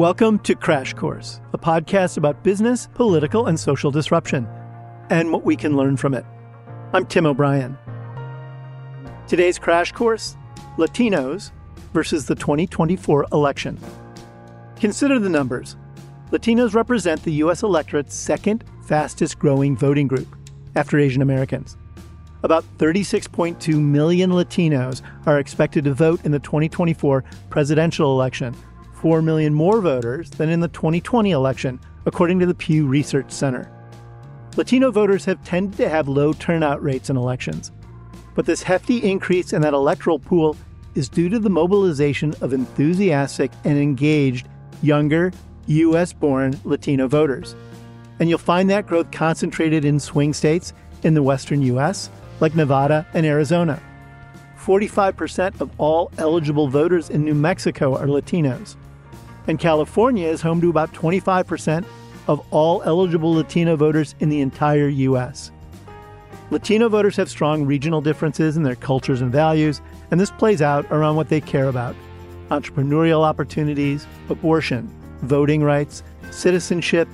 Welcome to Crash Course, a podcast about business, political, and social disruption, and what we can learn from it. I'm Tim O'Brien. Today's Crash Course Latinos versus the 2024 election. Consider the numbers. Latinos represent the U.S. electorate's second fastest growing voting group after Asian Americans. About 36.2 million Latinos are expected to vote in the 2024 presidential election, 4 million more voters than in the 2020 election, according to the Pew Research Center. Latino voters have tended to have low turnout rates in elections, but this hefty increase in that electoral pool is due to the mobilization of enthusiastic and engaged younger, U.S. born Latino voters. And you'll find that growth concentrated in swing states in the western U.S., like Nevada and Arizona. 45% of all eligible voters in New Mexico are Latinos. And California is home to about 25% of all eligible Latino voters in the entire U.S. Latino voters have strong regional differences in their cultures and values, and this plays out around what they care about entrepreneurial opportunities, abortion, voting rights, citizenship,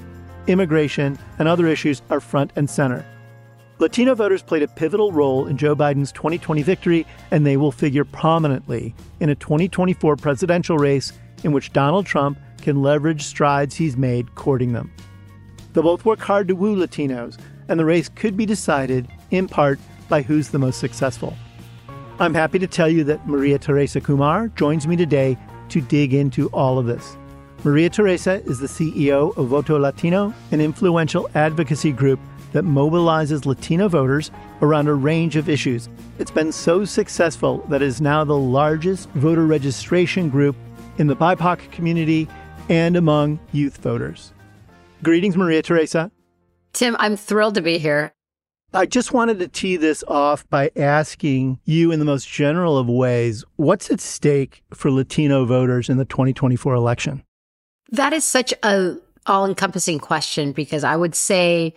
immigration, and other issues are front and center. Latino voters played a pivotal role in Joe Biden's 2020 victory, and they will figure prominently in a 2024 presidential race in which Donald Trump can leverage strides he's made courting them. They'll both work hard to woo Latinos, and the race could be decided, in part, by who's the most successful. I'm happy to tell you that Maria Teresa Kumar joins me today to dig into all of this. Maria Teresa is the CEO of Voto Latino, an influential advocacy group that mobilizes Latino voters around a range of issues. It's been so successful that it is now the largest voter registration group in the BIPOC community and among youth voters. Greetings, Maria Teresa. Tim, I'm thrilled to be here. I just wanted to tee this off by asking you, in the most general of ways, what's at stake for Latino voters in the 2024 election? That is such a all-encompassing question because I would say,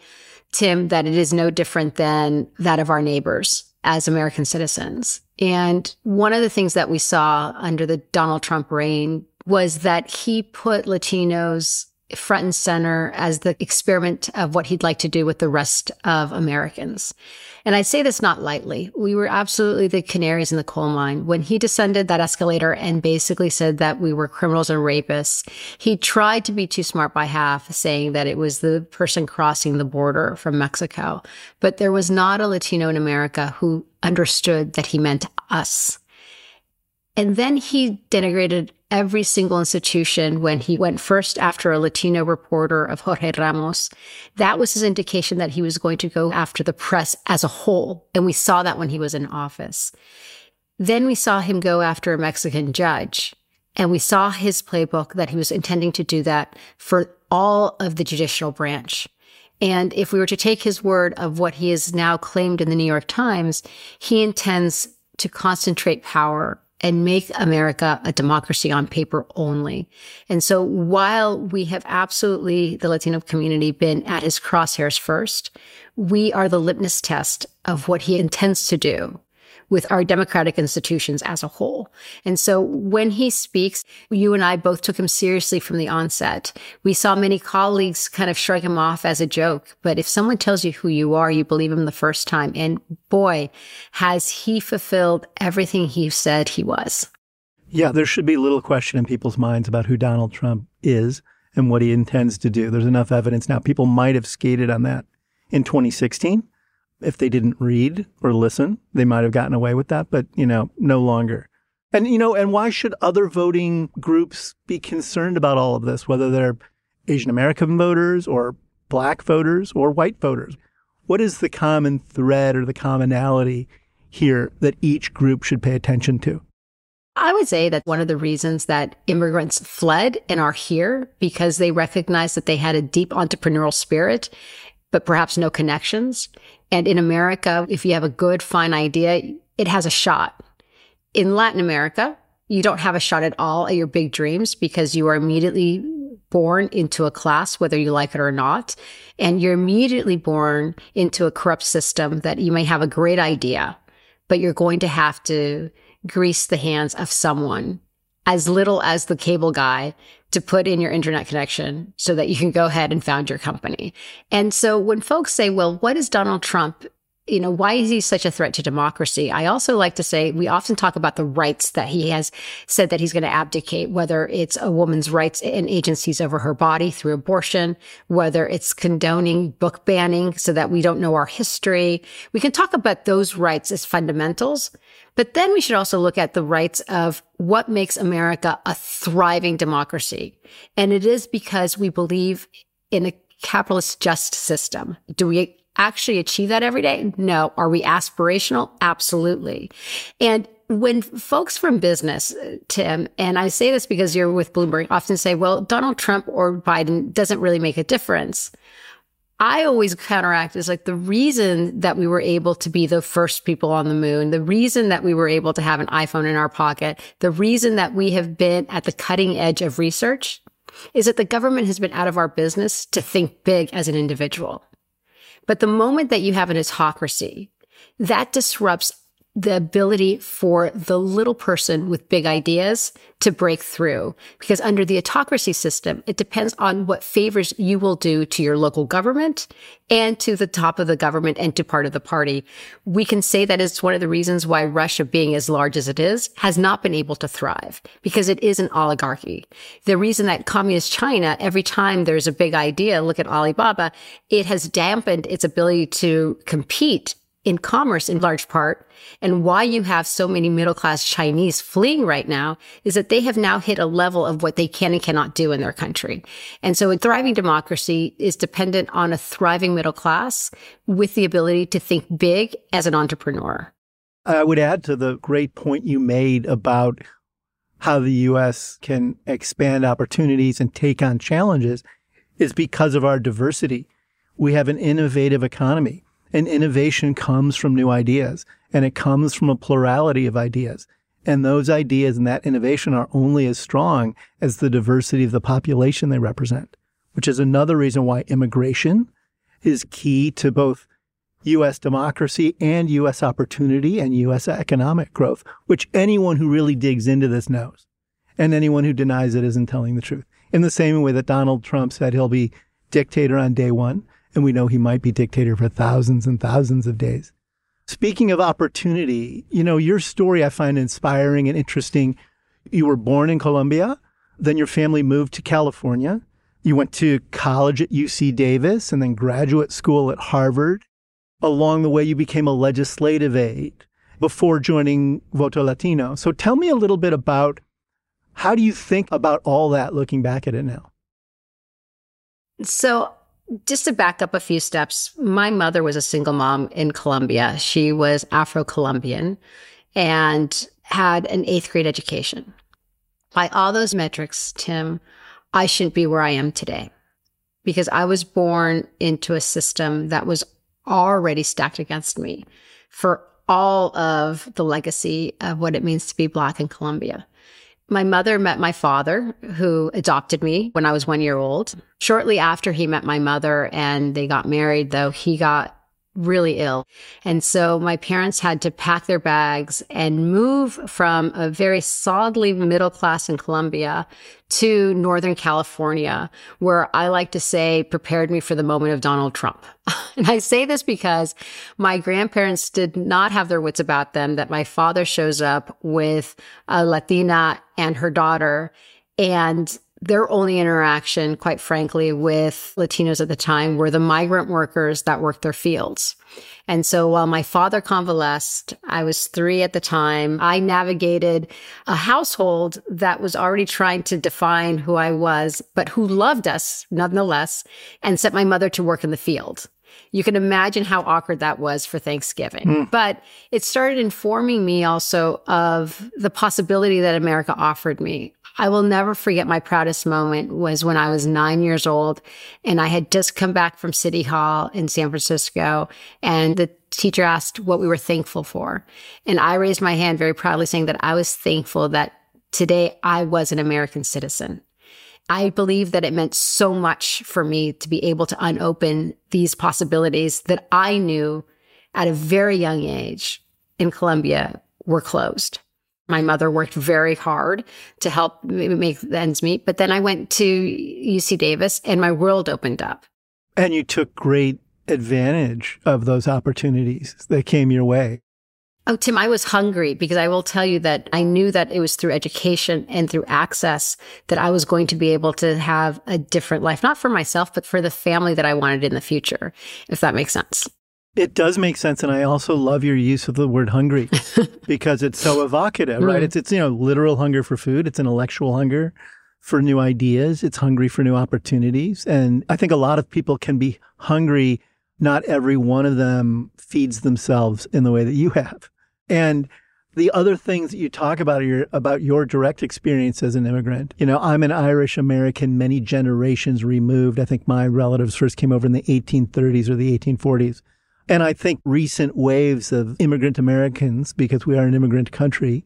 Tim, that it is no different than that of our neighbors as American citizens. And one of the things that we saw under the Donald Trump reign was that he put Latinos front and center as the experiment of what he'd like to do with the rest of Americans. And I say this not lightly. We were absolutely the canaries in the coal mine. When he descended that escalator and basically said that we were criminals and rapists, he tried to be too smart by half, saying that it was the person crossing the border from Mexico. But there was not a Latino in America who understood that he meant us. And then he denigrated every single institution when he went first after a Latino reporter of Jorge Ramos. That was his indication that he was going to go after the press as a whole. And we saw that when he was in office. Then we saw him go after a Mexican judge. And we saw his playbook that he was intending to do that for all of the judicial branch. And if we were to take his word of what he has now claimed in the New York Times, he intends to concentrate power and make America a democracy on paper only. And so while we have absolutely, the Latino community, been at his crosshairs first, we are the litmus test of what he intends to do with our democratic institutions as a whole. And so when he speaks, you and I both took him seriously from the onset. We saw many colleagues kind of shrug him off as a joke. But if someone tells you who you are, you believe him the first time. And boy, has he fulfilled everything he said he was. Yeah, there should be little question in people's minds about who Donald Trump is and what he intends to do. There's enough evidence now. People might have skated on that in 2016 if they didn't read or listen, they might have gotten away with that, but you know, no longer. And you know, and why should other voting groups be concerned about all of this, whether they're Asian American voters or black voters or white voters? What is the common thread or the commonality here that each group should pay attention to? I would say that one of the reasons that immigrants fled and are here because they recognized that they had a deep entrepreneurial spirit, but perhaps no connections. And in America, if you have a good, fine idea, it has a shot. In Latin America, you don't have a shot at all at your big dreams because you are immediately born into a class, whether you like it or not. And you're immediately born into a corrupt system that you may have a great idea, but you're going to have to grease the hands of someone as little as the cable guy to put in your internet connection so that you can go ahead and found your company. And so when folks say, well, what is Donald Trump you know, why is he such a threat to democracy? I also like to say we often talk about the rights that he has said that he's going to abdicate, whether it's a woman's rights and agencies over her body through abortion, whether it's condoning book banning so that we don't know our history. We can talk about those rights as fundamentals, but then we should also look at the rights of what makes America a thriving democracy. And it is because we believe in a capitalist just system. Do we actually achieve that every day? No. Are we aspirational? Absolutely. And when folks from business, uh, Tim, and I say this because you're with Bloomberg, often say, well, Donald Trump or Biden doesn't really make a difference. I always counteract is like the reason that we were able to be the first people on the moon, the reason that we were able to have an iPhone in our pocket, the reason that we have been at the cutting edge of research is that the government has been out of our business to think big as an individual. But the moment that you have an autocracy, that disrupts the ability for the little person with big ideas to break through. Because under the autocracy system, it depends on what favors you will do to your local government and to the top of the government and to part of the party. We can say that it's one of the reasons why Russia, being as large as it is, has not been able to thrive because it is an oligarchy. The reason that communist China, every time there's a big idea, look at Alibaba, it has dampened its ability to compete in commerce in large part and why you have so many middle class Chinese fleeing right now is that they have now hit a level of what they can and cannot do in their country. And so a thriving democracy is dependent on a thriving middle class with the ability to think big as an entrepreneur. I would add to the great point you made about how the U.S. can expand opportunities and take on challenges is because of our diversity. We have an innovative economy and innovation comes from new ideas and it comes from a plurality of ideas. And those ideas and that innovation are only as strong as the diversity of the population they represent, which is another reason why immigration is key to both U.S. democracy and U.S. opportunity and U.S. economic growth, which anyone who really digs into this knows. And anyone who denies it isn't telling the truth. In the same way that Donald Trump said he'll be dictator on day one, and we know he might be dictator for thousands and thousands of days. Speaking of opportunity, you know, your story I find inspiring and interesting. You were born in Colombia, then your family moved to California. You went to college at UC Davis and then graduate school at Harvard. Along the way, you became a legislative aide before joining Voto Latino. So tell me a little bit about how do you think about all that looking back at it now? So just to back up a few steps, my mother was a single mom in Colombia. She was Afro Colombian and had an eighth grade education. By all those metrics, Tim, I shouldn't be where I am today because I was born into a system that was already stacked against me for all of the legacy of what it means to be Black in Colombia. My mother met my father, who adopted me when I was one year old. Shortly after he met my mother and they got married, though, he got really ill. And so my parents had to pack their bags and move from a very solidly middle class in Colombia to Northern California, where I like to say prepared me for the moment of Donald Trump. and I say this because my grandparents did not have their wits about them that my father shows up with a Latina and her daughter and their only interaction, quite frankly, with Latinos at the time were the migrant workers that worked their fields. And so while my father convalesced, I was three at the time. I navigated a household that was already trying to define who I was, but who loved us nonetheless and sent my mother to work in the field. You can imagine how awkward that was for Thanksgiving. Mm. But it started informing me also of the possibility that America offered me. I will never forget my proudest moment was when I was nine years old and I had just come back from City Hall in San Francisco and the teacher asked what we were thankful for. And I raised my hand very proudly saying that I was thankful that today I was an American citizen. I believe that it meant so much for me to be able to unopen these possibilities that I knew at a very young age in Colombia were closed. My mother worked very hard to help make the ends meet, but then I went to UC Davis and my world opened up. And you took great advantage of those opportunities that came your way. Oh, Tim, I was hungry because I will tell you that I knew that it was through education and through access that I was going to be able to have a different life, not for myself, but for the family that I wanted in the future, if that makes sense. It does make sense. And I also love your use of the word hungry because it's so evocative, right? Mm. It's, it's, you know, literal hunger for food. It's intellectual hunger for new ideas. It's hungry for new opportunities. And I think a lot of people can be hungry. Not every one of them feeds themselves in the way that you have. And the other things that you talk about are your, about your direct experience as an immigrant. You know, I'm an Irish American, many generations removed. I think my relatives first came over in the 1830s or the 1840s. And I think recent waves of immigrant Americans, because we are an immigrant country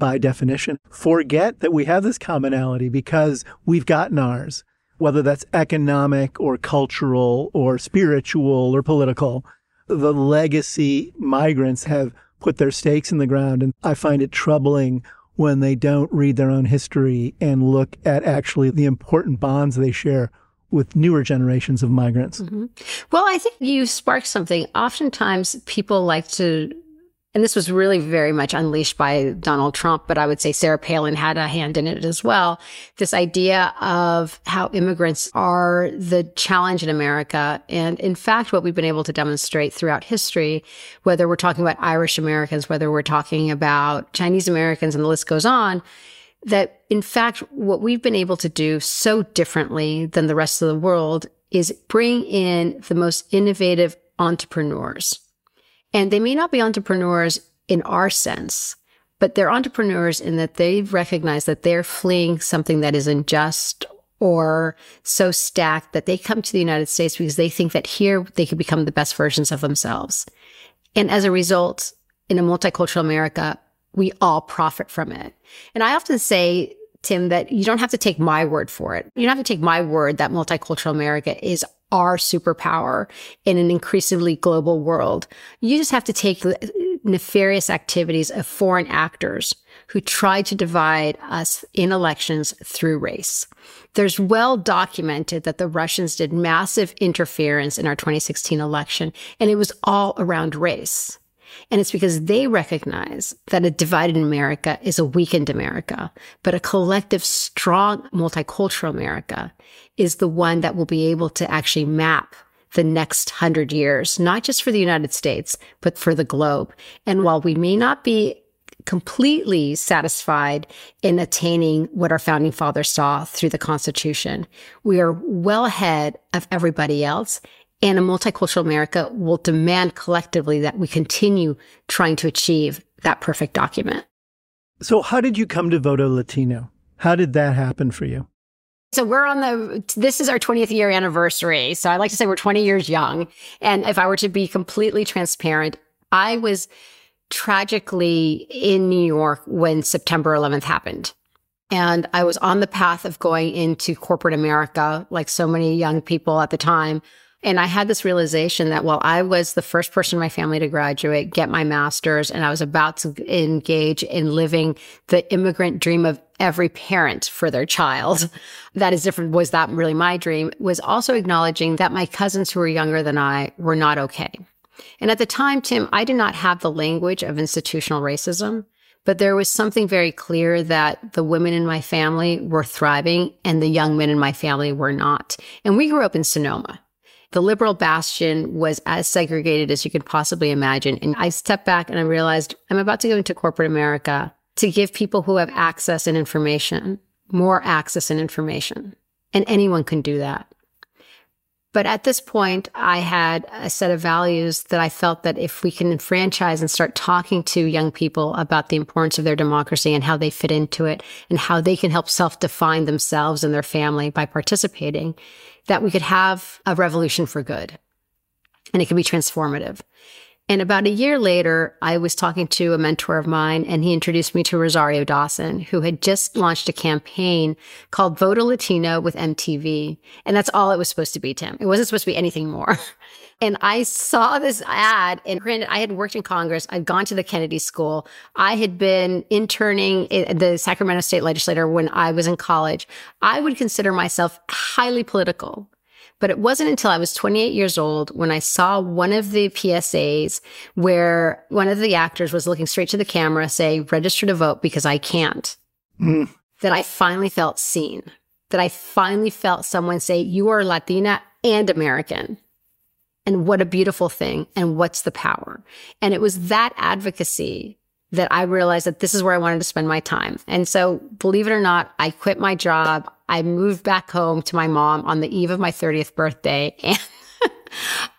by definition, forget that we have this commonality because we've gotten ours, whether that's economic or cultural or spiritual or political. The legacy migrants have put their stakes in the ground. And I find it troubling when they don't read their own history and look at actually the important bonds they share with newer generations of migrants. Mm-hmm. Well, I think you sparked something. Oftentimes, people like to and this was really very much unleashed by Donald Trump, but I would say Sarah Palin had a hand in it as well. This idea of how immigrants are the challenge in America. And in fact, what we've been able to demonstrate throughout history, whether we're talking about Irish Americans, whether we're talking about Chinese Americans, and the list goes on, that in fact, what we've been able to do so differently than the rest of the world is bring in the most innovative entrepreneurs and they may not be entrepreneurs in our sense, but they're entrepreneurs in that they recognize that they're fleeing something that is unjust or so stacked that they come to the United States because they think that here they could become the best versions of themselves. And as a result, in a multicultural America, we all profit from it. And I often say, Tim, that you don't have to take my word for it. You don't have to take my word that multicultural America is our superpower in an increasingly global world. You just have to take the nefarious activities of foreign actors who try to divide us in elections through race. There's well documented that the Russians did massive interference in our 2016 election, and it was all around race. And it's because they recognize that a divided America is a weakened America, but a collective, strong, multicultural America is the one that will be able to actually map the next hundred years, not just for the United States, but for the globe. And while we may not be completely satisfied in attaining what our founding fathers saw through the Constitution, we are well ahead of everybody else. And a multicultural America will demand collectively that we continue trying to achieve that perfect document. So, how did you come to Voto Latino? How did that happen for you? So we're on the, this is our 20th year anniversary. So I like to say we're 20 years young. And if I were to be completely transparent, I was tragically in New York when September 11th happened. And I was on the path of going into corporate America, like so many young people at the time. And I had this realization that while I was the first person in my family to graduate, get my master's, and I was about to engage in living the immigrant dream of every parent for their child, that is different. Was that really my dream? Was also acknowledging that my cousins who were younger than I were not okay. And at the time, Tim, I did not have the language of institutional racism, but there was something very clear that the women in my family were thriving and the young men in my family were not. And we grew up in Sonoma. The liberal bastion was as segregated as you could possibly imagine. And I stepped back and I realized I'm about to go into corporate America to give people who have access and information more access and information. And anyone can do that. But at this point, I had a set of values that I felt that if we can enfranchise and start talking to young people about the importance of their democracy and how they fit into it and how they can help self define themselves and their family by participating, that we could have a revolution for good and it could be transformative. And about a year later, I was talking to a mentor of mine and he introduced me to Rosario Dawson, who had just launched a campaign called Voto Latino with MTV. And that's all it was supposed to be, Tim. It wasn't supposed to be anything more. And I saw this ad, and granted, I had worked in Congress. I'd gone to the Kennedy School. I had been interning in the Sacramento State Legislature when I was in college. I would consider myself highly political. But it wasn't until I was 28 years old when I saw one of the PSAs where one of the actors was looking straight to the camera, say, register to vote because I can't, mm. that I finally felt seen, that I finally felt someone say, you are Latina and American. And what a beautiful thing. And what's the power? And it was that advocacy that I realized that this is where I wanted to spend my time. And so, believe it or not, I quit my job. I moved back home to my mom on the eve of my 30th birthday. And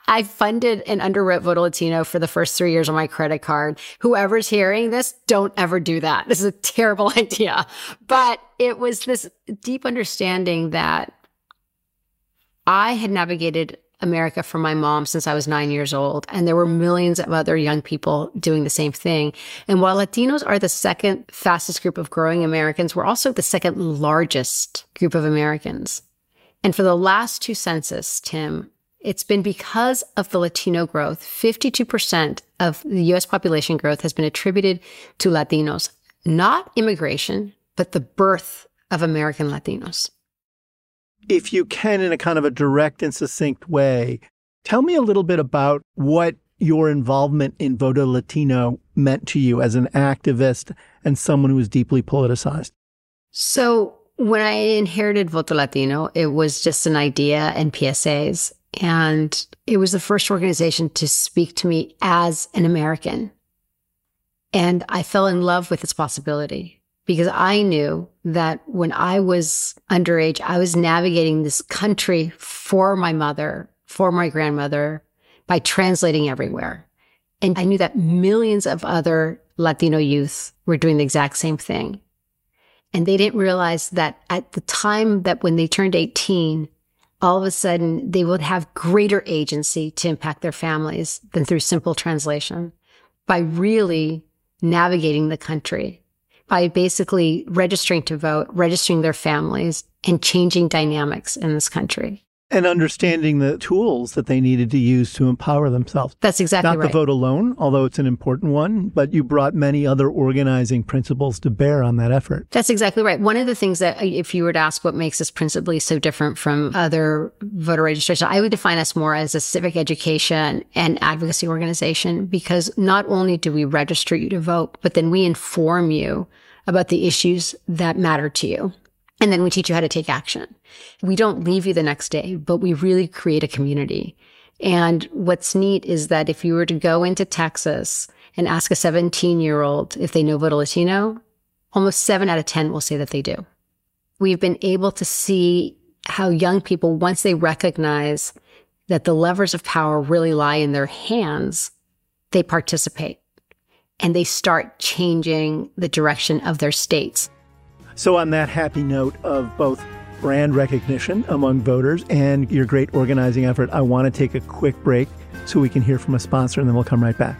I funded and underwrote Voto Latino for the first three years on my credit card. Whoever's hearing this, don't ever do that. This is a terrible idea. But it was this deep understanding that I had navigated America from my mom since I was nine years old. And there were millions of other young people doing the same thing. And while Latinos are the second fastest group of growing Americans, we're also the second largest group of Americans. And for the last two census, Tim, it's been because of the Latino growth. 52% of the US population growth has been attributed to Latinos, not immigration, but the birth of American Latinos if you can, in a kind of a direct and succinct way, tell me a little bit about what your involvement in Voto Latino meant to you as an activist and someone who was deeply politicized. So, when I inherited Voto Latino, it was just an idea and PSAs. And it was the first organization to speak to me as an American. And I fell in love with its possibility because I knew that when I was underage, I was navigating this country for my mother, for my grandmother by translating everywhere. And I knew that millions of other Latino youth were doing the exact same thing. And they didn't realize that at the time that when they turned 18, all of a sudden they would have greater agency to impact their families than through simple translation by really navigating the country by basically registering to vote, registering their families, and changing dynamics in this country. And understanding the tools that they needed to use to empower themselves. That's exactly Not right. Not the vote alone, although it's an important one, but you brought many other organizing principles to bear on that effort. That's exactly right. One of the things that, uh, if you were to ask what makes us principally so different from other voter registration, I would define us more as a civic education and advocacy organization because not only do we register you to vote, but then we inform you about the issues that matter to you. And then we teach you how to take action. We don't leave you the next day, but we really create a community. And what's neat is that if you were to go into Texas and ask a 17 year old if they know Voto Latino, almost seven out of 10 will say that they do. We've been able to see how young people, once they recognize that the levers of power really lie in their hands, they participate and they start changing the direction of their states. So, on that happy note of both brand recognition among voters and your great organizing effort, I want to take a quick break so we can hear from a sponsor and then we'll come right back.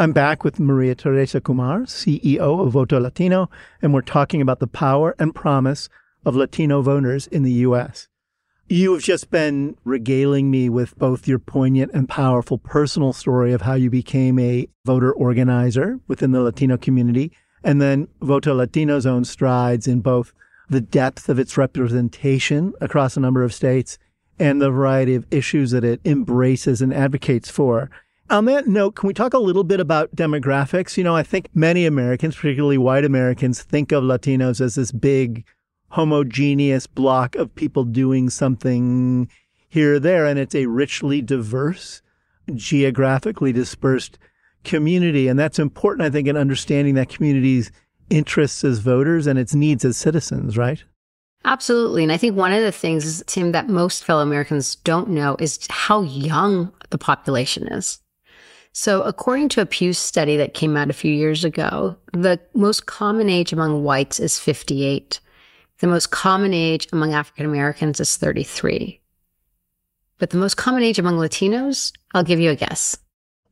I'm back with Maria Teresa Kumar, CEO of Voto Latino, and we're talking about the power and promise of Latino voters in the U.S. You have just been regaling me with both your poignant and powerful personal story of how you became a voter organizer within the Latino community, and then Voto Latino's own strides in both the depth of its representation across a number of states and the variety of issues that it embraces and advocates for. On that note, can we talk a little bit about demographics? You know, I think many Americans, particularly white Americans, think of Latinos as this big, homogeneous block of people doing something here or there. And it's a richly diverse, geographically dispersed community. And that's important, I think, in understanding that community's interests as voters and its needs as citizens, right? Absolutely. And I think one of the things, Tim, that most fellow Americans don't know is how young the population is. So, according to a Pew study that came out a few years ago, the most common age among whites is 58. The most common age among African Americans is 33. But the most common age among Latinos, I'll give you a guess.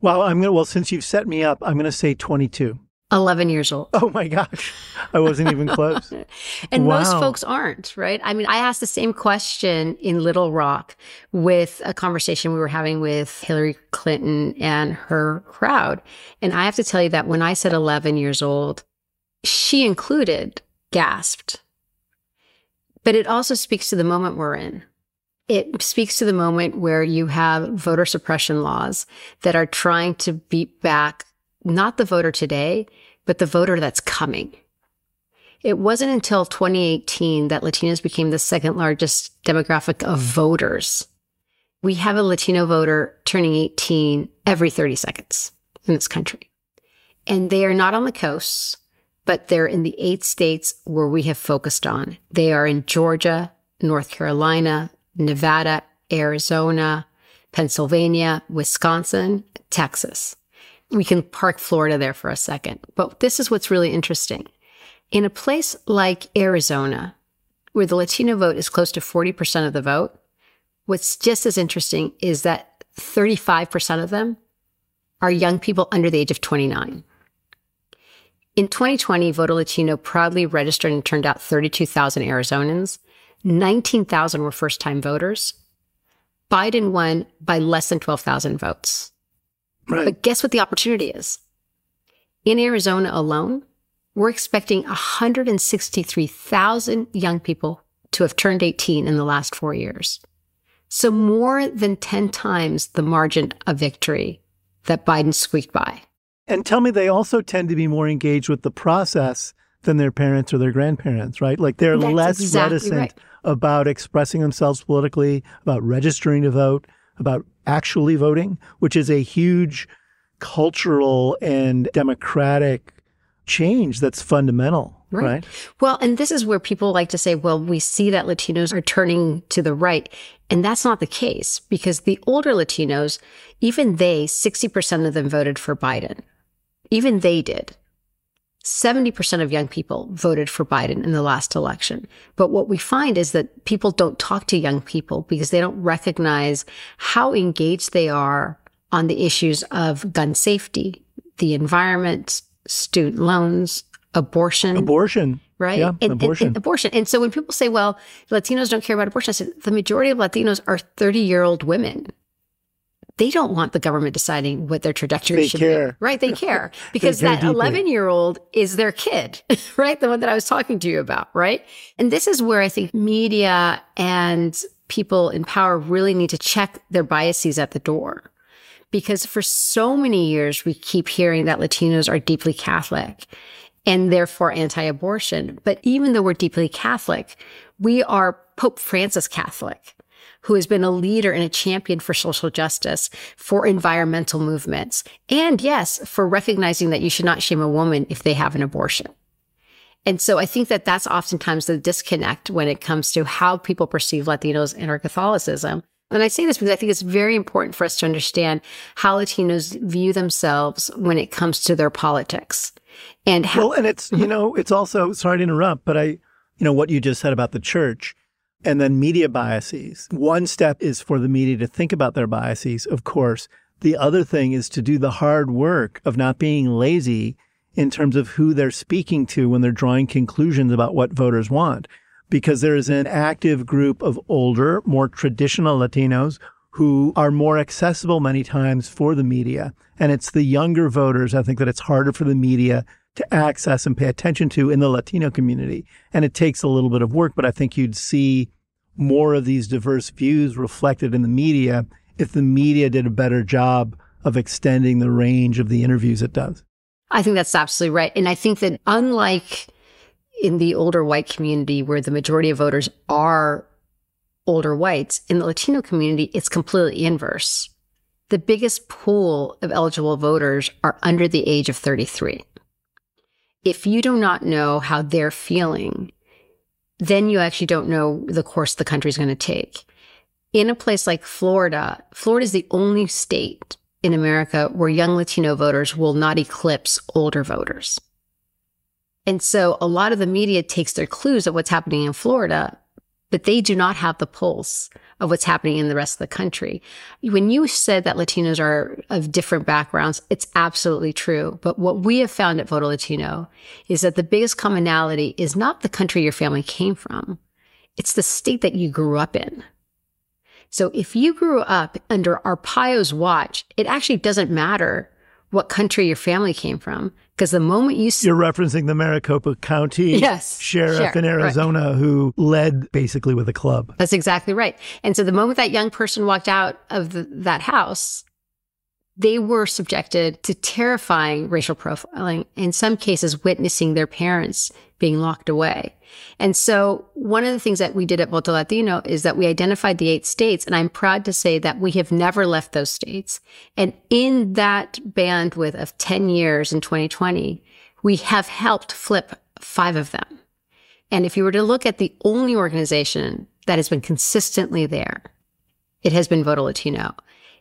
Well, I'm gonna. Well, since you've set me up, I'm gonna say 22. 11 years old. Oh my gosh. I wasn't even close. and Wow. most folks aren't, right? I mean, I asked the same question in Little Rock with a conversation we were having with Hillary Clinton and her crowd. And I have to tell you that when I said 11 years old, she included gasped. But it also speaks to the moment we're in. It speaks to the moment where you have voter suppression laws that are trying to beat back not the voter today, but the voter that's coming. It wasn't until 2018 that Latinos became the second largest demographic of voters. We have a Latino voter turning 18 every 30 seconds in this country. And they are not on the coasts, but they're in the eight states where we have focused on. They are in Georgia, North Carolina, Nevada, Arizona, Pennsylvania, Wisconsin, Texas. We can park Florida there for a second. But this is what's really interesting. In a place like Arizona, where the Latino vote is close to 40% of the vote, what's just as interesting is that 35% of them are young people under the age of 29. In 2020, Voto Latino proudly registered and turned out 32,000 Arizonans. 19,000 were first time voters. Biden won by less than 12,000 votes. Right. But guess what the opportunity is? In Arizona alone, we're expecting 163,000 young people to have turned 18 in the last four years. So more than 10 times the margin of victory that Biden squeaked by. And tell me, they also tend to be more engaged with the process than their parents or their grandparents, right? Like they're That's less exactly reticent right. about expressing themselves politically, about registering to vote, about actually voting, which is a huge cultural and democratic change that's fundamental, right? Well, and this is where people like to say, well, we see that Latinos are turning to the right. And that's not the case because the older Latinos, even they, 60% of them voted for Biden. Even they did. 70% of young people voted for Biden in the last election. But what we find is that people don't talk to young people because they don't recognize how engaged they are on the issues of gun safety, the environment, student loans, abortion Abortion. right? Yeah, And- and- abortion. and abortion. And so when people say, well, Latinos don't care about abortion, I said, the majority of Latinos are 30 year old women. They don't want the government deciding what their trajectory They should care. be. Right. They care because care that deeply. 11 year old is their kid, right? The one that I was talking to you about. Right. And this is where I think media and people in power really need to check their biases at the door. Because for so many years, we keep hearing that Latinos are deeply Catholic and therefore anti-abortion. But even though we're deeply Catholic, we are Pope Francis Catholic who has been a leader and a champion for social justice, for environmental movements, and yes, for recognizing that you should not shame a woman if they have an abortion. And so I think that that's oftentimes the disconnect when it comes to how people perceive Latinos and our Catholicism. And I say this because I think it's very important for us to understand how Latinos view themselves when it comes to their politics. And how- well, and it's, you know, it's also, sorry to interrupt, but I, you know, what you just said about the church and then media biases. One step is for the media to think about their biases, of course. The other thing is to do the hard work of not being lazy in terms of who they're speaking to when they're drawing conclusions about what voters want. Because there is an active group of older, more traditional Latinos who are more accessible many times for the media. And it's the younger voters, I think that it's harder for the media to access and pay attention to in the Latino community. And it takes a little bit of work, but I think you'd see more of these diverse views reflected in the media if the media did a better job of extending the range of the interviews it does. I think that's absolutely right. And I think that unlike in the older white community where the majority of voters are older whites, in the Latino community, it's completely inverse. The biggest pool of eligible voters are under the age of 33. If you do not know how they're feeling, then you actually don't know the course the country's going to take. In a place like Florida, Florida is the only state in America where young Latino voters will not eclipse older voters. And so a lot of the media takes their clues of what's happening in Florida, but they do not have the pulse of what's happening in the rest of the country. When you said that Latinos are of different backgrounds, it's absolutely true. But what we have found at Voto Latino is that the biggest commonality is not the country your family came from. It's the state that you grew up in. So if you grew up under Arpaio's watch, it actually doesn't matter what country your family came from. Because the moment you you're referencing the Maricopa County yes, sheriff, sheriff in Arizona right. who led basically with a club. That's exactly right. And so the moment that young person walked out of the, that house, they were subjected to terrifying racial profiling, in some cases, witnessing their parents being locked away. And so one of the things that we did at Voto Latino is that we identified the eight states. And I'm proud to say that we have never left those states. And in that bandwidth of 10 years in 2020, we have helped flip five of them. And if you were to look at the only organization that has been consistently there, it has been Voto Latino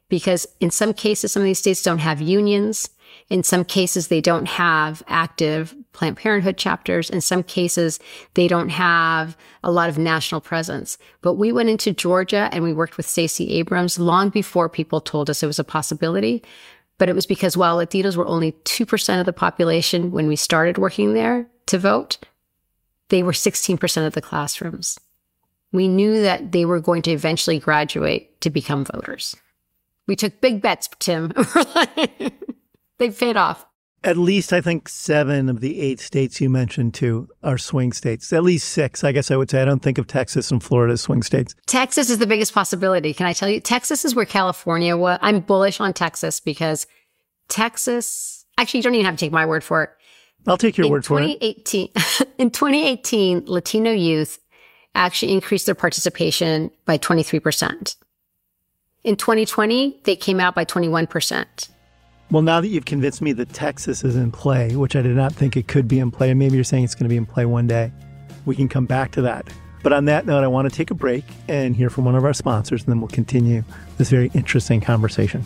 because in some cases, some of these states don't have unions. In some cases, they don't have active Planned Parenthood chapters. In some cases, they don't have a lot of national presence. But we went into Georgia and we worked with Stacey Abrams long before people told us it was a possibility. But it was because while Latinos were only 2% of the population when we started working there to vote, they were 16% of the classrooms. We knew that they were going to eventually graduate to become voters. We took big bets, Tim. they paid off. At least, I think seven of the eight states you mentioned, too, are swing states. At least six, I guess I would say. I don't think of Texas and Florida as swing states. Texas is the biggest possibility. Can I tell you? Texas is where California was. I'm bullish on Texas because Texas, actually, you don't even have to take my word for it. I'll take your in word for it. in 2018, Latino youth actually increased their participation by 23%. In 2020, they came out by 21%. Well, now that you've convinced me that Texas is in play, which I did not think it could be in play, and maybe you're saying it's going to be in play one day, we can come back to that. But on that note, I want to take a break and hear from one of our sponsors, and then we'll continue this very interesting conversation.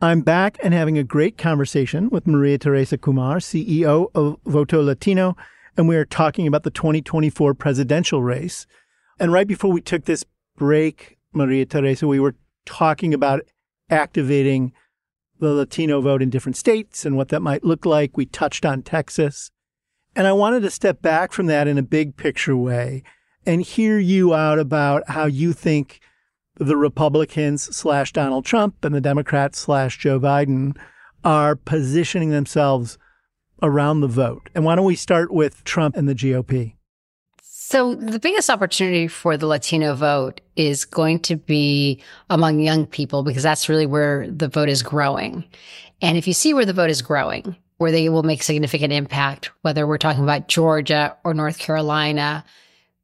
I'm back and having a great conversation with Maria Teresa Kumar, CEO of Voto Latino, and we are talking about the 2024 presidential race. And right before we took this break, Maria Teresa, we were talking about activating the Latino vote in different states and what that might look like. We touched on Texas. And I wanted to step back from that in a big picture way and hear you out about how you think the Republicans slash Donald Trump and the Democrats slash Joe Biden are positioning themselves around the vote. And why don't we start with Trump and the GOP? So the biggest opportunity for the Latino vote is going to be among young people because that's really where the vote is growing. And if you see where the vote is growing, where they will make significant impact, whether we're talking about Georgia or North Carolina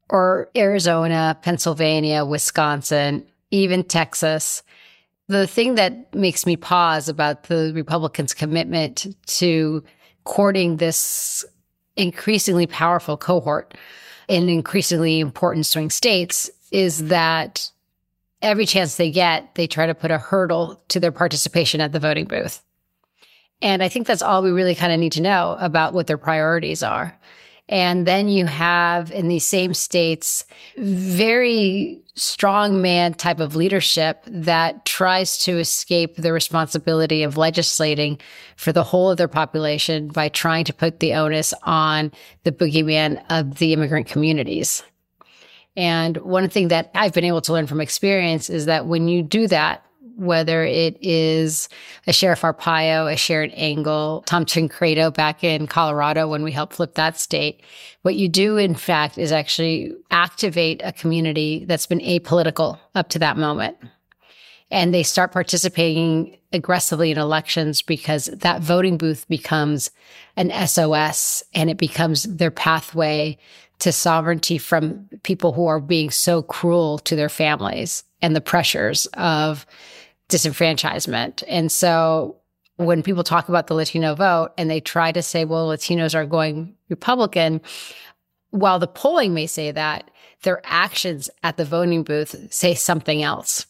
or Arizona, Pennsylvania, Wisconsin, even Texas. The thing that makes me pause about the Republicans' commitment to courting this increasingly powerful cohort in increasingly important swing states is that every chance they get, they try to put a hurdle to their participation at the voting booth. And I think that's all we really kind of need to know about what their priorities are. And then you have in these same states, very strong man type of leadership that tries to escape the responsibility of legislating for the whole of their population by trying to put the onus on the boogeyman of the immigrant communities. And one thing that I've been able to learn from experience is that when you do that, whether it is a Sheriff Arpaio, a Sharron Angle, Tom Tancredo back in Colorado when we helped flip that state. What you do, in fact, is actually activate a community that's been apolitical up to that moment. And they start participating aggressively in elections because that voting booth becomes an SOS and it becomes their pathway to sovereignty from people who are being so cruel to their families and the pressures of disenfranchisement. And so when people talk about the Latino vote and they try to say, well, Latinos are going Republican, while the polling may say that, their actions at the voting booth say something else.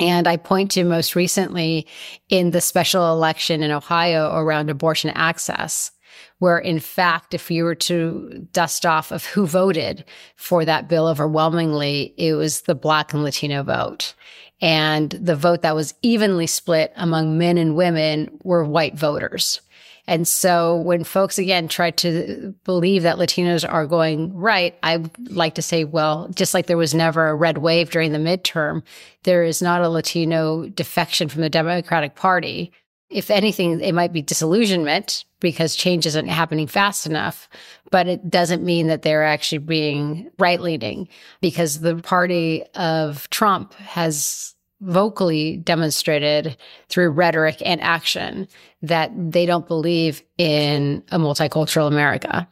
And I point to most recently in the special election in Ohio around abortion access, where in fact, if you were to dust off of who voted for that bill overwhelmingly, it was the Black and Latino vote and the vote that was evenly split among men and women were white voters. And so when folks again try to believe that Latinos are going right, I like to say, well, just like there was never a red wave during the midterm, there is not a Latino defection from the Democratic Party. If anything, it might be disillusionment because change isn't happening fast enough, but it doesn't mean that they're actually being right leaning because the party of Trump has vocally demonstrated through rhetoric and action that they don't believe in a multicultural America.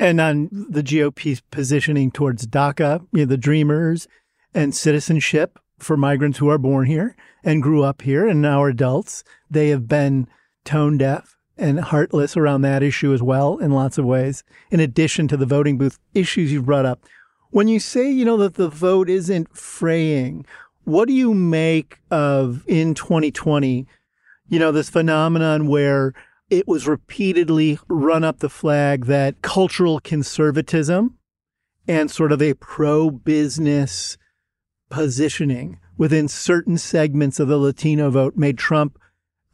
And on the GOP's positioning towards DACA, you know, the Dreamers and citizenship for migrants who are born here and grew up here and now are adults, they have been tone deaf and heartless around that issue as well in lots of ways, in addition to the voting booth issues you've brought up. When you say, you know, that the vote isn't fraying, what do you make of in 2020, you know, this phenomenon where it was repeatedly run up the flag that cultural conservatism and sort of a pro business positioning within certain segments of the Latino vote made Trump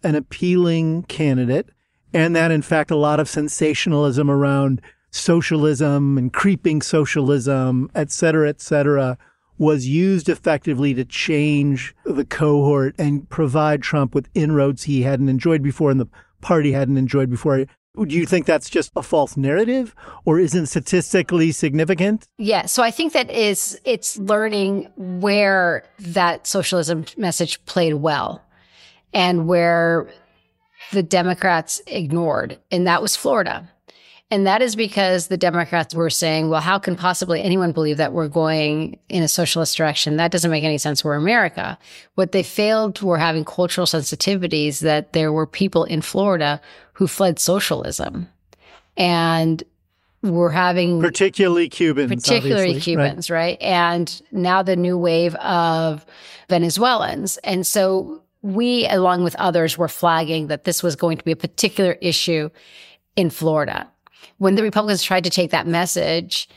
an appealing candidate and that in fact a lot of sensationalism around socialism and creeping socialism, et cetera, et cetera, was used effectively to change the cohort and provide Trump with inroads he hadn't enjoyed before and the party hadn't enjoyed before. Do you think that's just a false narrative or isn't statistically significant? Yeah. So I think that is it's learning where that socialism message played well and where the Democrats ignored. And that was Florida. And that is because the Democrats were saying, well, how can possibly anyone believe that we're going in a socialist direction? That doesn't make any sense. We're America. What they failed were having cultural sensitivities that there were people in Florida who fled socialism and were having particularly Cubans, particularly Cubans, right? right? And now the new wave of Venezuelans. And so we, along with others, were flagging that this was going to be a particular issue in Florida when the Republicans tried to take that message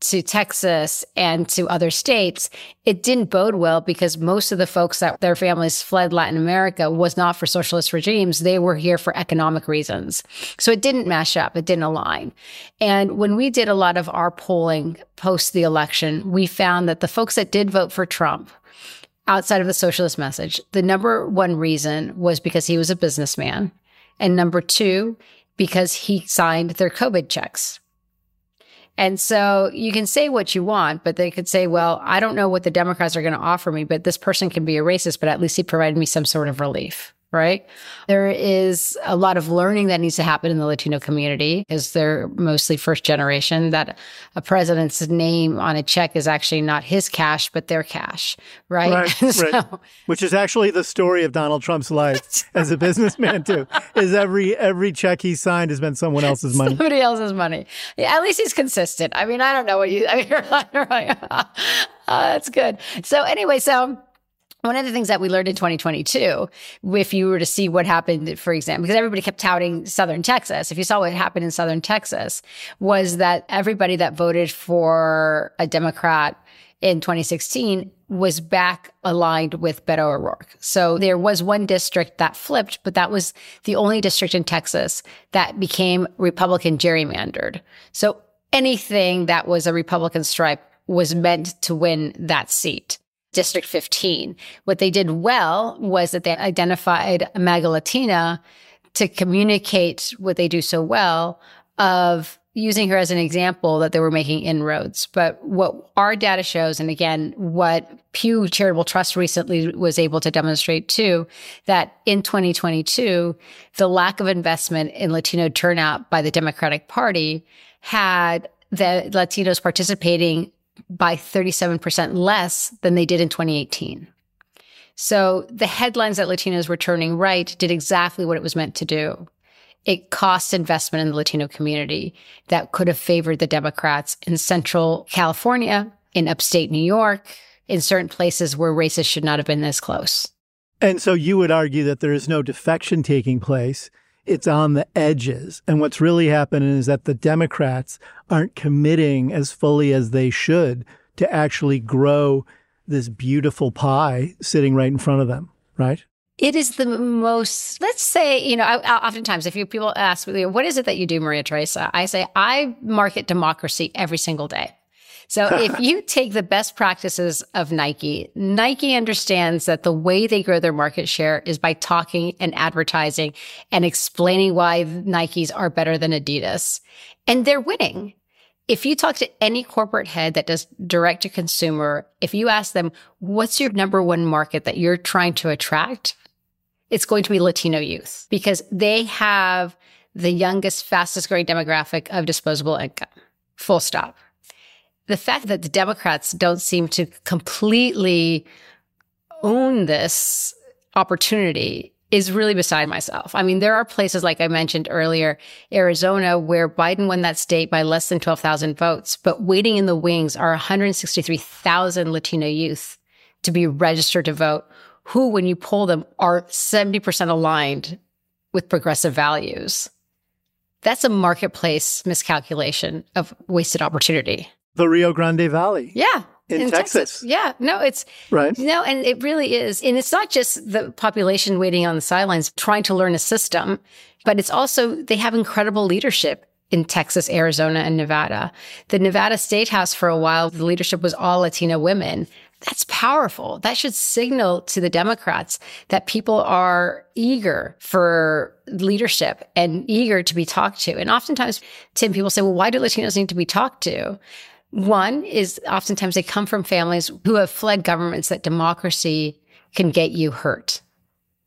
to Texas and to other states, it didn't bode well because most of the folks that their families fled Latin America was not for socialist regimes. They were here for economic reasons. So it didn't mash up. It didn't align. And when we did a lot of our polling post the election, we found that the folks that did vote for Trump, outside of the socialist message, the number one reason was because he was a businessman. And number two, because he signed their COVID checks. And so you can say what you want, but they could say, well, I don't know what the Democrats are going to offer me, but this person can be a racist, but at least he provided me some sort of relief right? There is a lot of learning that needs to happen in the Latino community because they're mostly first generation that a president's name on a check is actually not his cash, but their cash, right? Right, so, right. Which is actually the story of Donald Trump's life as a businessman too, is every, every check he signed has been someone else's money. Somebody else's money. Yeah, at least he's consistent. I mean, I don't know what you, I mean, you're right. uh, that's good. So anyway, so one of the things that we learned in 2022, if you were to see what happened, for example, because everybody kept touting Southern Texas, if you saw what happened in Southern Texas, was that everybody that voted for a Democrat in 2016 was back aligned with Beto O'Rourke. So there was one district that flipped, but that was the only district in Texas that became Republican gerrymandered. So anything that was a Republican stripe was meant to win that seat. District 15. What they did well was that they identified MAGA Latina to communicate what they do so well of using her as an example that they were making inroads. But what our data shows, and again, what Pew Charitable Trust recently was able to demonstrate too, that in 2022, the lack of investment in Latino turnout by the Democratic Party had the Latinos participating by 37% less than they did in 2018. So the headlines that Latinos were turning right did exactly what it was meant to do. It cost investment in the Latino community that could have favored the Democrats in central California, in upstate New York, in certain places where races should not have been this close. And so you would argue that there is no defection taking place it's on the edges. And what's really happening is that the Democrats aren't committing as fully as they should to actually grow this beautiful pie sitting right in front of them, right? It is the most, let's say, you know, I, I, oftentimes if you people ask me, what is it that you do, Maria Teresa? I say, I market democracy every single day. So if you take the best practices of Nike, Nike understands that the way they grow their market share is by talking and advertising and explaining why Nikes are better than Adidas. And they're winning. If you talk to any corporate head that does direct to consumer, if you ask them, what's your number one market that you're trying to attract? It's going to be Latino youth because they have the youngest, fastest growing demographic of disposable income. Full stop the fact that the Democrats don't seem to completely own this opportunity is really beside myself. I mean, there are places like I mentioned earlier, Arizona, where Biden won that state by less than 12,000 votes, but waiting in the wings are 163,000 Latino youth to be registered to vote, who, when you poll them, are 70% aligned with progressive values. That's a marketplace miscalculation of wasted opportunity the Rio Grande Valley. Yeah. in, in Texas. Texas. Yeah, no, it's right. No, and it really is. And it's not just the population waiting on the sidelines trying to learn a system, but it's also they have incredible leadership in Texas, Arizona, and Nevada. The Nevada State House for a while, the leadership was all Latino women. That's powerful. That should signal to the Democrats that people are eager for leadership and eager to be talked to. And oftentimes, Tim, people say, well, why do Latinos need to be talked to? One is oftentimes they come from families who have fled governments that democracy can get you hurt.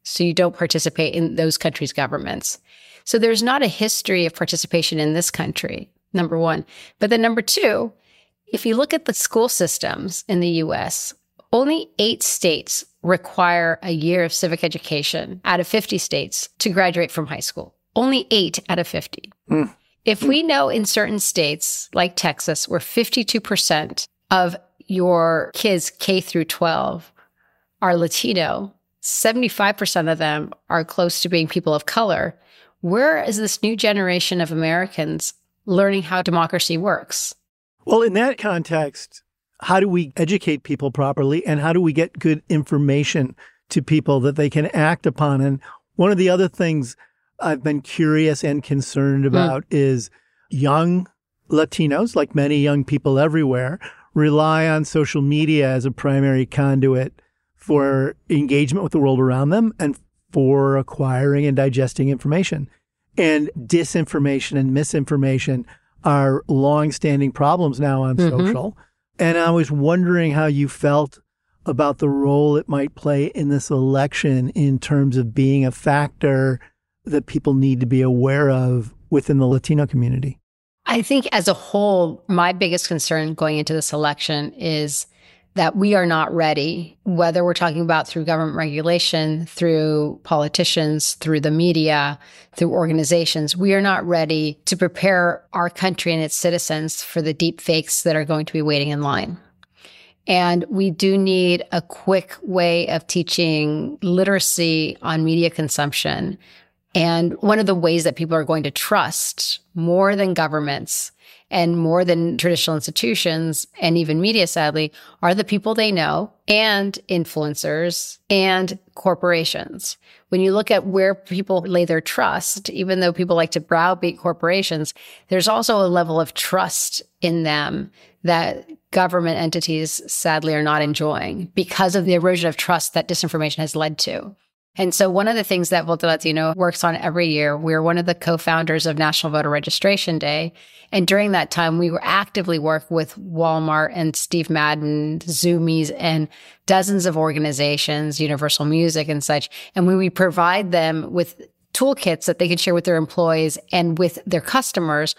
So you don't participate in those countries' governments. So there's not a history of participation in this country, number one. But then number two, if you look at the school systems in the US, only eight states require a year of civic education out of 50 states to graduate from high school. Only eight out of 50. Mm. If we know in certain states like Texas, where 52% of your kids K through 12 are Latino, 75% of them are close to being people of color. Where is this new generation of Americans learning how democracy works? Well, in that context, how do we educate people properly and how do we get good information to people that they can act upon? And one of the other things I've been curious and concerned hmm. about mm. is young Latinos, like many young people everywhere, rely on social media as a primary conduit for engagement with the world around them and for acquiring and digesting information. And disinformation and misinformation are long-standing problems now on mm-hmm. social. And I was wondering how you felt about the role it might play in this election in terms of being a factor that people need to be aware of within the Latino community. I think as a whole, my biggest concern going into this election is that we are not ready, whether we're talking about through government regulation, through politicians, through the media, through organizations. We are not ready to prepare our country and its citizens for the deep fakes that are going to be waiting in line. And we do need a quick way of teaching literacy on media consumption. And one of the ways that people are going to trust more than governments and more than traditional institutions and even media, sadly, are the people they know and influencers and corporations. When you look at where people lay their trust, even though people like to browbeat corporations, there's also a level of trust in them that government entities sadly are not enjoying because of the erosion of trust that disinformation has led to. And so one of the things that Voto Latino works on every year, we're one of the co-founders of National Voter Registration Day. And during that time, we were actively work with Walmart and Steve Madden, Zumiez, and dozens of organizations, Universal Music and such. And we provide them with toolkits that they can share with their employees and with their customers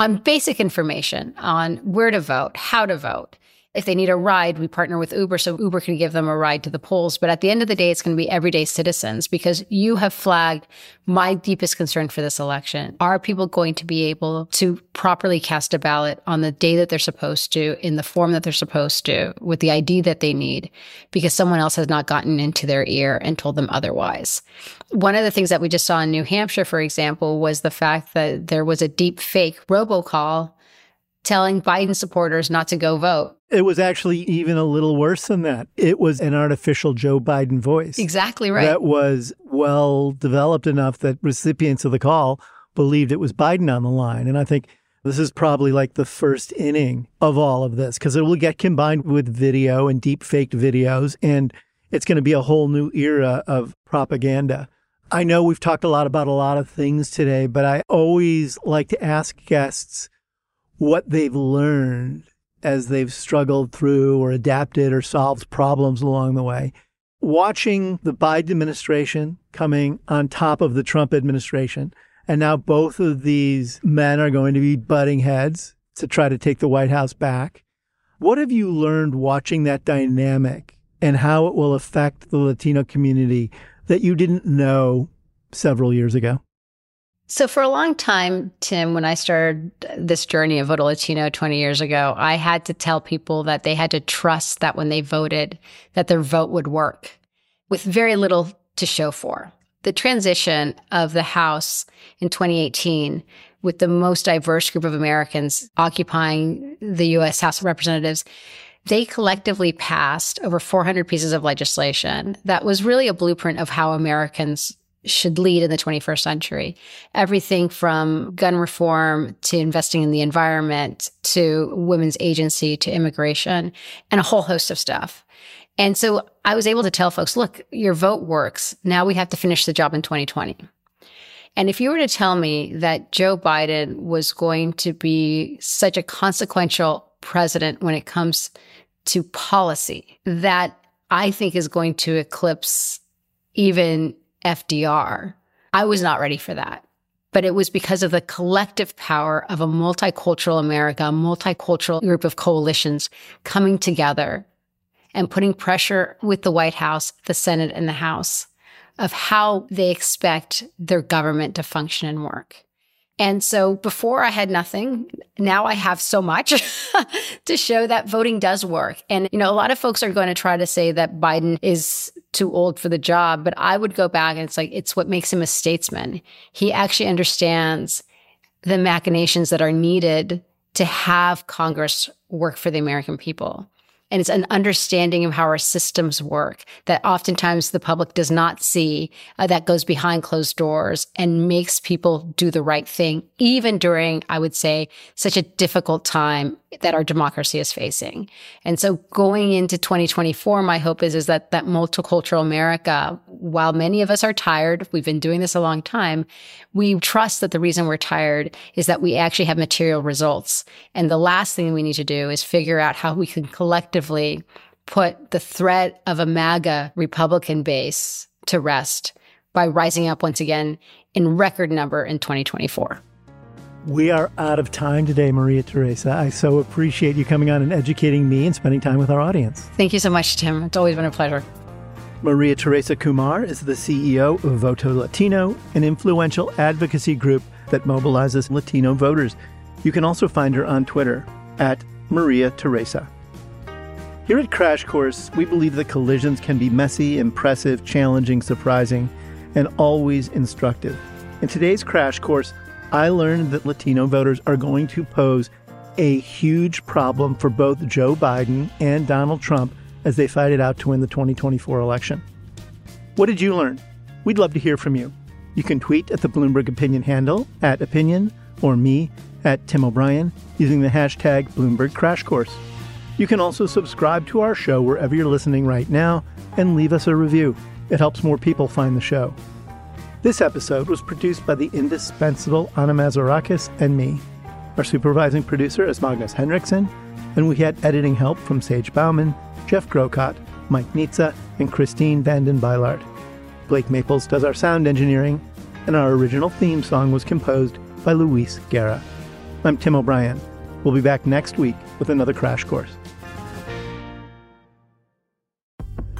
on basic information on where to vote, how to vote. If they need a ride, we partner with Uber so Uber can give them a ride to the polls. But at the end of the day, it's going to be everyday citizens because you have flagged my deepest concern for this election. Are people going to be able to properly cast a ballot on the day that they're supposed to, in the form that they're supposed to, with the ID that they need, because someone else has not gotten into their ear and told them otherwise? One of the things that we just saw in New Hampshire, for example, was the fact that there was a deep fake robocall telling Biden supporters not to go vote. It was actually even a little worse than that. It was an artificial Joe Biden voice. Exactly right. That was well developed enough that recipients of the call believed it was Biden on the line. And I think this is probably like the first inning of all of this because it will get combined with video and deep faked videos. And it's going to be a whole new era of propaganda. I know we've talked a lot about a lot of things today, but I always like to ask guests what they've learned as they've struggled through or adapted or solved problems along the way. Watching the Biden administration coming on top of the Trump administration, and now both of these men are going to be butting heads to try to take the White House back. What have you learned watching that dynamic and how it will affect the Latino community that you didn't know several years ago? So for a long time, Tim, when I started this journey of Voto Latino 20 years ago, I had to tell people that they had to trust that when they voted, that their vote would work with very little to show for. The transition of the House in 2018 with the most diverse group of Americans occupying the U.S. House of Representatives they collectively passed over 400 pieces of legislation that was really a blueprint of how Americans should lead in the 21st century. Everything from gun reform to investing in the environment to women's agency to immigration and a whole host of stuff. And so I was able to tell folks, look, your vote works. Now we have to finish the job in 2020. And if you were to tell me that Joe Biden was going to be such a consequential president when it comes to policy that I think is going to eclipse even FDR. I was not ready for that. But it was because of the collective power of a multicultural America, a multicultural group of coalitions coming together and putting pressure with the White House, the Senate, and the House of how they expect their government to function and work. And so before I had nothing, now I have so much to show that voting does work. And, you know, a lot of folks are going to try to say that Biden is too old for the job, but I would go back and it's like, it's what makes him a statesman. He actually understands the machinations that are needed to have Congress work for the American people. And it's an understanding of how our systems work that oftentimes the public does not see uh, that goes behind closed doors and makes people do the right thing, even during, I would say, such a difficult time that our democracy is facing. And so going into 2024, my hope is, is that that multicultural America, while many of us are tired, we've been doing this a long time, we trust that the reason we're tired is that we actually have material results. And the last thing we need to do is figure out how we can collectively put the threat of a MAGA Republican base to rest by rising up once again in record number in 2024. We are out of time today, Maria Teresa. I so appreciate you coming on and educating me and spending time with our audience. Thank you so much, Tim. It's always been a pleasure. Maria Teresa Kumar is the CEO of Voto Latino, an influential advocacy group that mobilizes Latino voters. You can also find her on Twitter at Maria Teresa. Here at Crash Course, we believe that collisions can be messy, impressive, challenging, surprising, and always instructive. In today's Crash Course, I learned that Latino voters are going to pose a huge problem for both Joe Biden and Donald Trump as they fight it out to win the 2024 election. What did you learn? We'd love to hear from you. You can tweet at the Bloomberg Opinion handle at opinion or me at Tim O'Brien using the hashtag Bloomberg Crash Course. You can also subscribe to our show wherever you're listening right now and leave us a review. It helps more people find the show. This episode was produced by the indispensable Anna Mazarakis and me. Our supervising producer is Magnus Henriksen, and we had editing help from Sage Bauman, Jeff Grocott, Mike Nizza, and Christine Vanden Beilard. Blake Maples does our sound engineering, and our original theme song was composed by Luis Guerra. I'm Tim O'Brien. We'll be back next week with another crash course.